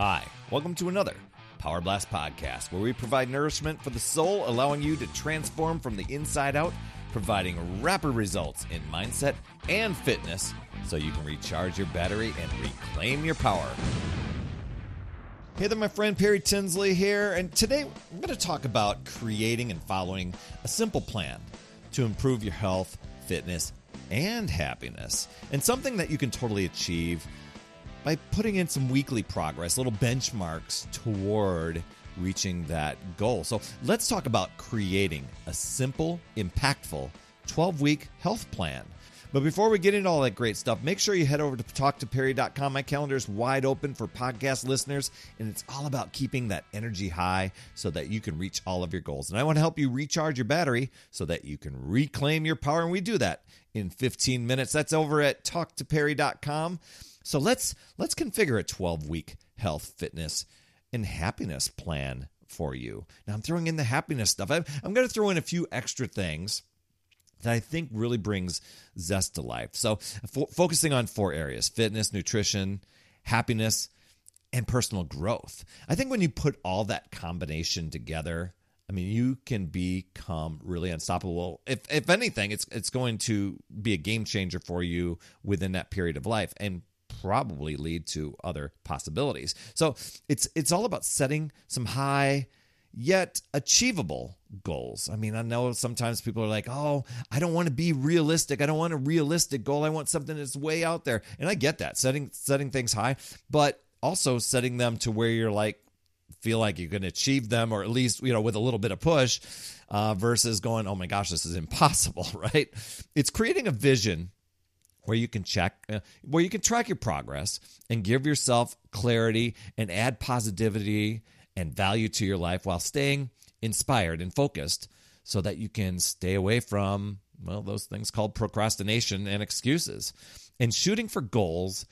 Hi, welcome to another Power Blast podcast where we provide nourishment for the soul, allowing you to transform from the inside out, providing rapid results in mindset and fitness so you can recharge your battery and reclaim your power. Hey there, my friend Perry Tinsley here, and today I'm going to talk about creating and following a simple plan to improve your health, fitness, and happiness, and something that you can totally achieve by putting in some weekly progress, little benchmarks toward reaching that goal. So let's talk about creating a simple, impactful 12 week health plan. But before we get into all that great stuff, make sure you head over to talktoperry.com. My calendar is wide open for podcast listeners, and it's all about keeping that energy high so that you can reach all of your goals. And I want to help you recharge your battery so that you can reclaim your power. And we do that in 15 minutes. That's over at talktoperry.com. So let's let's configure a 12 week health, fitness, and happiness plan for you. Now I'm throwing in the happiness stuff. I'm, I'm going to throw in a few extra things that I think really brings zest to life. So fo- focusing on four areas: fitness, nutrition, happiness, and personal growth. I think when you put all that combination together, I mean, you can become really unstoppable. If if anything, it's it's going to be a game changer for you within that period of life. And probably lead to other possibilities. So it's it's all about setting some high yet achievable goals. I mean, I know sometimes people are like, "Oh, I don't want to be realistic. I don't want a realistic goal. I want something that's way out there." And I get that. Setting setting things high, but also setting them to where you're like feel like you can achieve them or at least, you know, with a little bit of push uh, versus going, "Oh my gosh, this is impossible," right? It's creating a vision where you can check, uh, where you can track your progress and give yourself clarity and add positivity and value to your life while staying inspired and focused so that you can stay away from, well, those things called procrastination and excuses and shooting for goals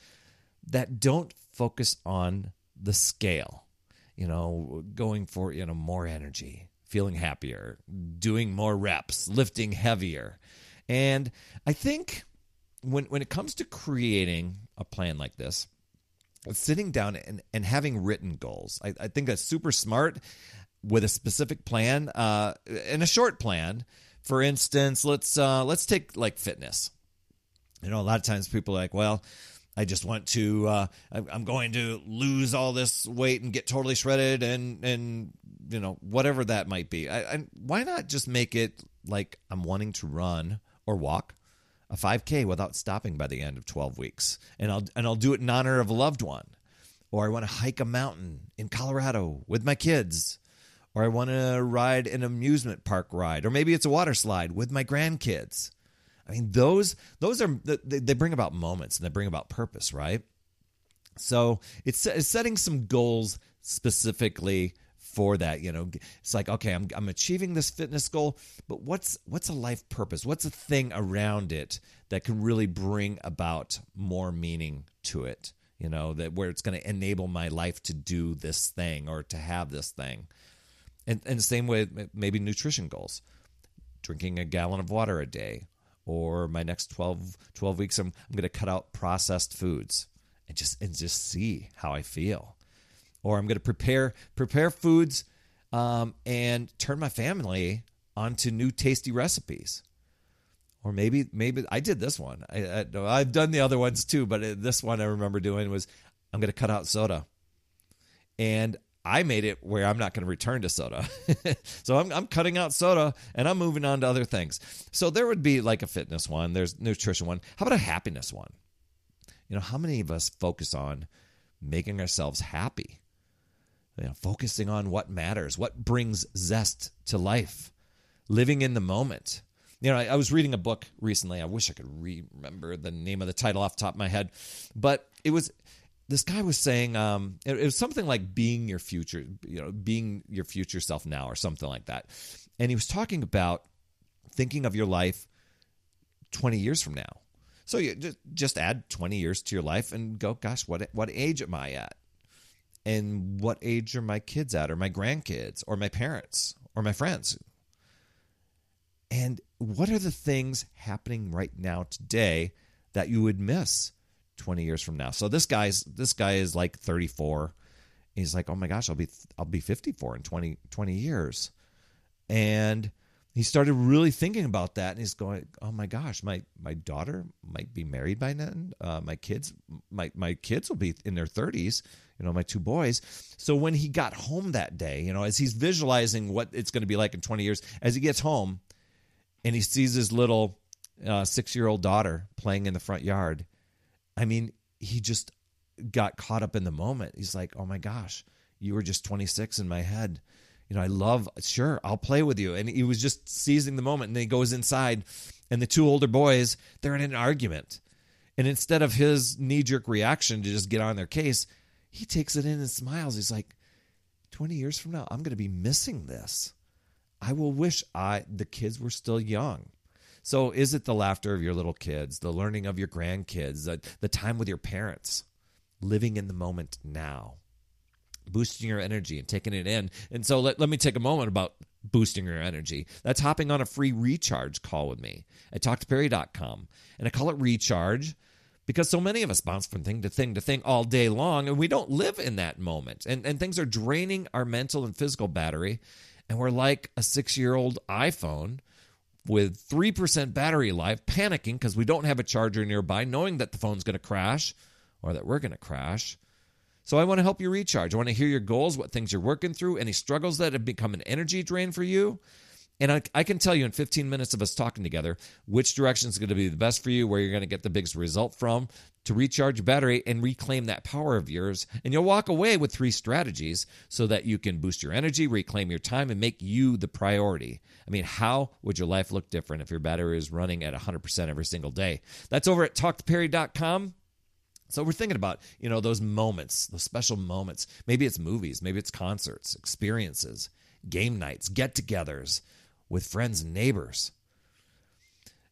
that don't focus on the scale. You know, going for, you know, more energy, feeling happier, doing more reps, lifting heavier. And I think when when it comes to creating a plan like this, sitting down and, and having written goals, I, I think that's super smart with a specific plan uh, and a short plan. For instance, let's uh, let's take like fitness. You know, a lot of times people are like, well, I just want to, uh, I'm going to lose all this weight and get totally shredded and, and, you know, whatever that might be. I, I, why not just make it like I'm wanting to run or walk a 5K without stopping by the end of 12 weeks. And I'll, and I'll do it in honor of a loved one. Or I want to hike a mountain in Colorado with my kids. Or I want to ride an amusement park ride. Or maybe it's a water slide with my grandkids. I mean, those those are they bring about moments and they bring about purpose, right? So it's, it's setting some goals specifically for that you know it's like okay I'm, I'm achieving this fitness goal but what's what's a life purpose? What's a thing around it that can really bring about more meaning to it you know that where it's going to enable my life to do this thing or to have this thing? And, and the same way maybe nutrition goals. Drinking a gallon of water a day or my next 12, 12 weeks i'm, I'm going to cut out processed foods and just and just see how i feel or I'm going to prepare prepare foods um, and turn my family onto new tasty recipes. Or maybe maybe I did this one. I, I, have done the other ones too, but this one I remember doing was I'm going to cut out soda, and I made it where I'm not going to return to soda. so I'm, I'm cutting out soda and I'm moving on to other things. So there would be like a fitness one, there's nutrition one. How about a happiness one? You know, how many of us focus on making ourselves happy? You know, focusing on what matters, what brings zest to life, living in the moment. You know, I, I was reading a book recently. I wish I could remember the name of the title off the top of my head, but it was this guy was saying um, it, it was something like being your future, you know, being your future self now, or something like that. And he was talking about thinking of your life 20 years from now. So you just, just add 20 years to your life and go, gosh, what what age am I at? And what age are my kids at or my grandkids or my parents or my friends. And what are the things happening right now today that you would miss 20 years from now? So this guy's this guy is like 34 He's like, "Oh my gosh, I'll be I'll be 54 in 20 20 years." And he started really thinking about that and he's going oh my gosh my my daughter might be married by then. Uh, my kids my my kids will be in their 30s you know my two boys. So when he got home that day you know as he's visualizing what it's going to be like in 20 years as he gets home and he sees his little uh, six year old daughter playing in the front yard i mean he just got caught up in the moment. He's like oh my gosh you were just 26 in my head you know, I love, sure, I'll play with you. And he was just seizing the moment. And then he goes inside, and the two older boys, they're in an argument. And instead of his knee jerk reaction to just get on their case, he takes it in and smiles. He's like, 20 years from now, I'm going to be missing this. I will wish I the kids were still young. So is it the laughter of your little kids, the learning of your grandkids, the, the time with your parents, living in the moment now? Boosting your energy and taking it in. And so let, let me take a moment about boosting your energy. That's hopping on a free recharge call with me at talktoperry.com. And I call it recharge because so many of us bounce from thing to thing to thing all day long and we don't live in that moment. And, and things are draining our mental and physical battery. And we're like a six year old iPhone with 3% battery life, panicking because we don't have a charger nearby, knowing that the phone's going to crash or that we're going to crash. So I want to help you recharge. I want to hear your goals, what things you're working through, any struggles that have become an energy drain for you. And I, I can tell you in 15 minutes of us talking together which direction is going to be the best for you, where you're going to get the biggest result from to recharge your battery and reclaim that power of yours. And you'll walk away with three strategies so that you can boost your energy, reclaim your time, and make you the priority. I mean, how would your life look different if your battery is running at 100% every single day? That's over at talktoperry.com. So we're thinking about, you know, those moments, those special moments. Maybe it's movies, maybe it's concerts, experiences, game nights, get-togethers with friends and neighbors.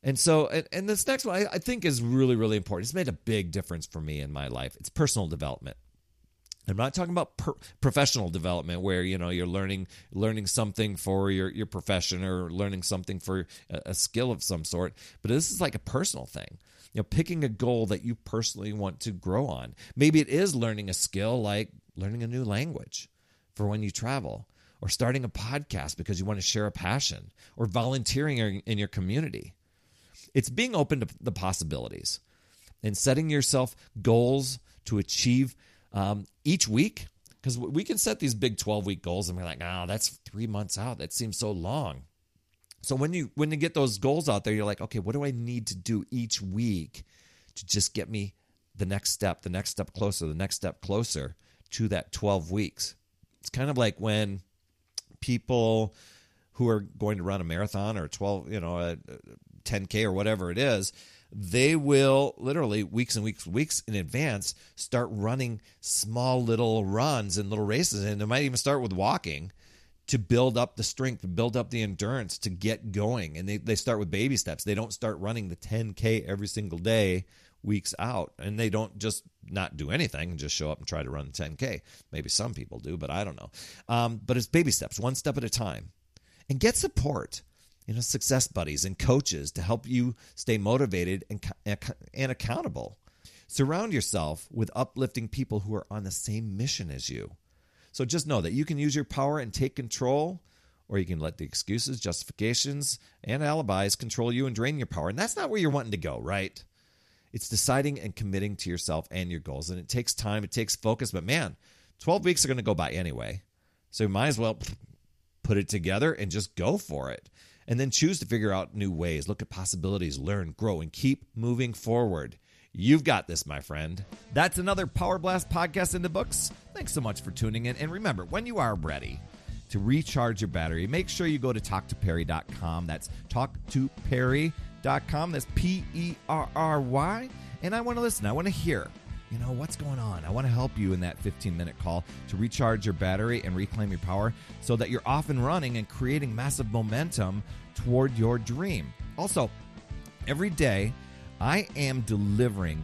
And so, and, and this next one I, I think is really, really important. It's made a big difference for me in my life. It's personal development. I'm not talking about per- professional development where you know you're learning learning something for your your profession or learning something for a, a skill of some sort, but this is like a personal thing you know picking a goal that you personally want to grow on. Maybe it is learning a skill like learning a new language for when you travel or starting a podcast because you want to share a passion or volunteering in your community. It's being open to the possibilities and setting yourself goals to achieve um, each week. Because we can set these big 12 week goals and we're like oh that's three months out. That seems so long so when you when you get those goals out there, you're like, okay, what do I need to do each week to just get me the next step, the next step closer, the next step closer to that 12 weeks. It's kind of like when people who are going to run a marathon or 12, you know, a 10k or whatever it is, they will literally weeks and weeks weeks in advance start running small little runs and little races and they might even start with walking to build up the strength, build up the endurance to get going. And they, they start with baby steps. They don't start running the 10K every single day weeks out. And they don't just not do anything and just show up and try to run 10K. Maybe some people do, but I don't know. Um, but it's baby steps, one step at a time. And get support, you know, success buddies and coaches to help you stay motivated and, and accountable. Surround yourself with uplifting people who are on the same mission as you. So just know that you can use your power and take control, or you can let the excuses, justifications, and alibis control you and drain your power. And that's not where you're wanting to go, right? It's deciding and committing to yourself and your goals. And it takes time, it takes focus, but man, 12 weeks are going to go by anyway. So you might as well put it together and just go for it. And then choose to figure out new ways, look at possibilities, learn, grow, and keep moving forward. You've got this, my friend. That's another Power Blast podcast in the books. Thanks so much for tuning in. And remember, when you are ready to recharge your battery, make sure you go to talktoperry.com. That's talktoperry.com. That's P E R R Y. And I want to listen. I want to hear, you know, what's going on. I want to help you in that 15 minute call to recharge your battery and reclaim your power so that you're off and running and creating massive momentum toward your dream. Also, every day, I am delivering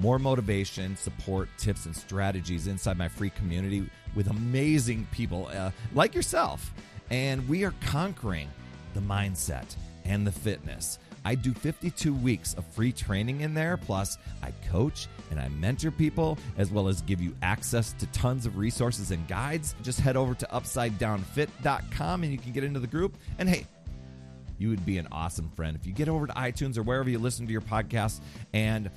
more motivation, support, tips, and strategies inside my free community with amazing people uh, like yourself. And we are conquering the mindset and the fitness I do 52 weeks of free training in there. Plus, I coach and I mentor people, as well as give you access to tons of resources and guides. Just head over to upsidedownfit.com and you can get into the group. And hey, you would be an awesome friend if you get over to iTunes or wherever you listen to your podcast and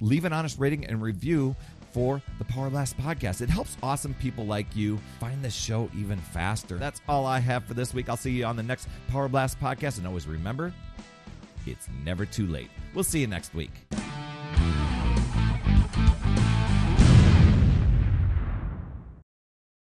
leave an honest rating and review for the Power Blast podcast. It helps awesome people like you find the show even faster. That's all I have for this week. I'll see you on the next Power Blast podcast. And always remember, it's never too late. We'll see you next week.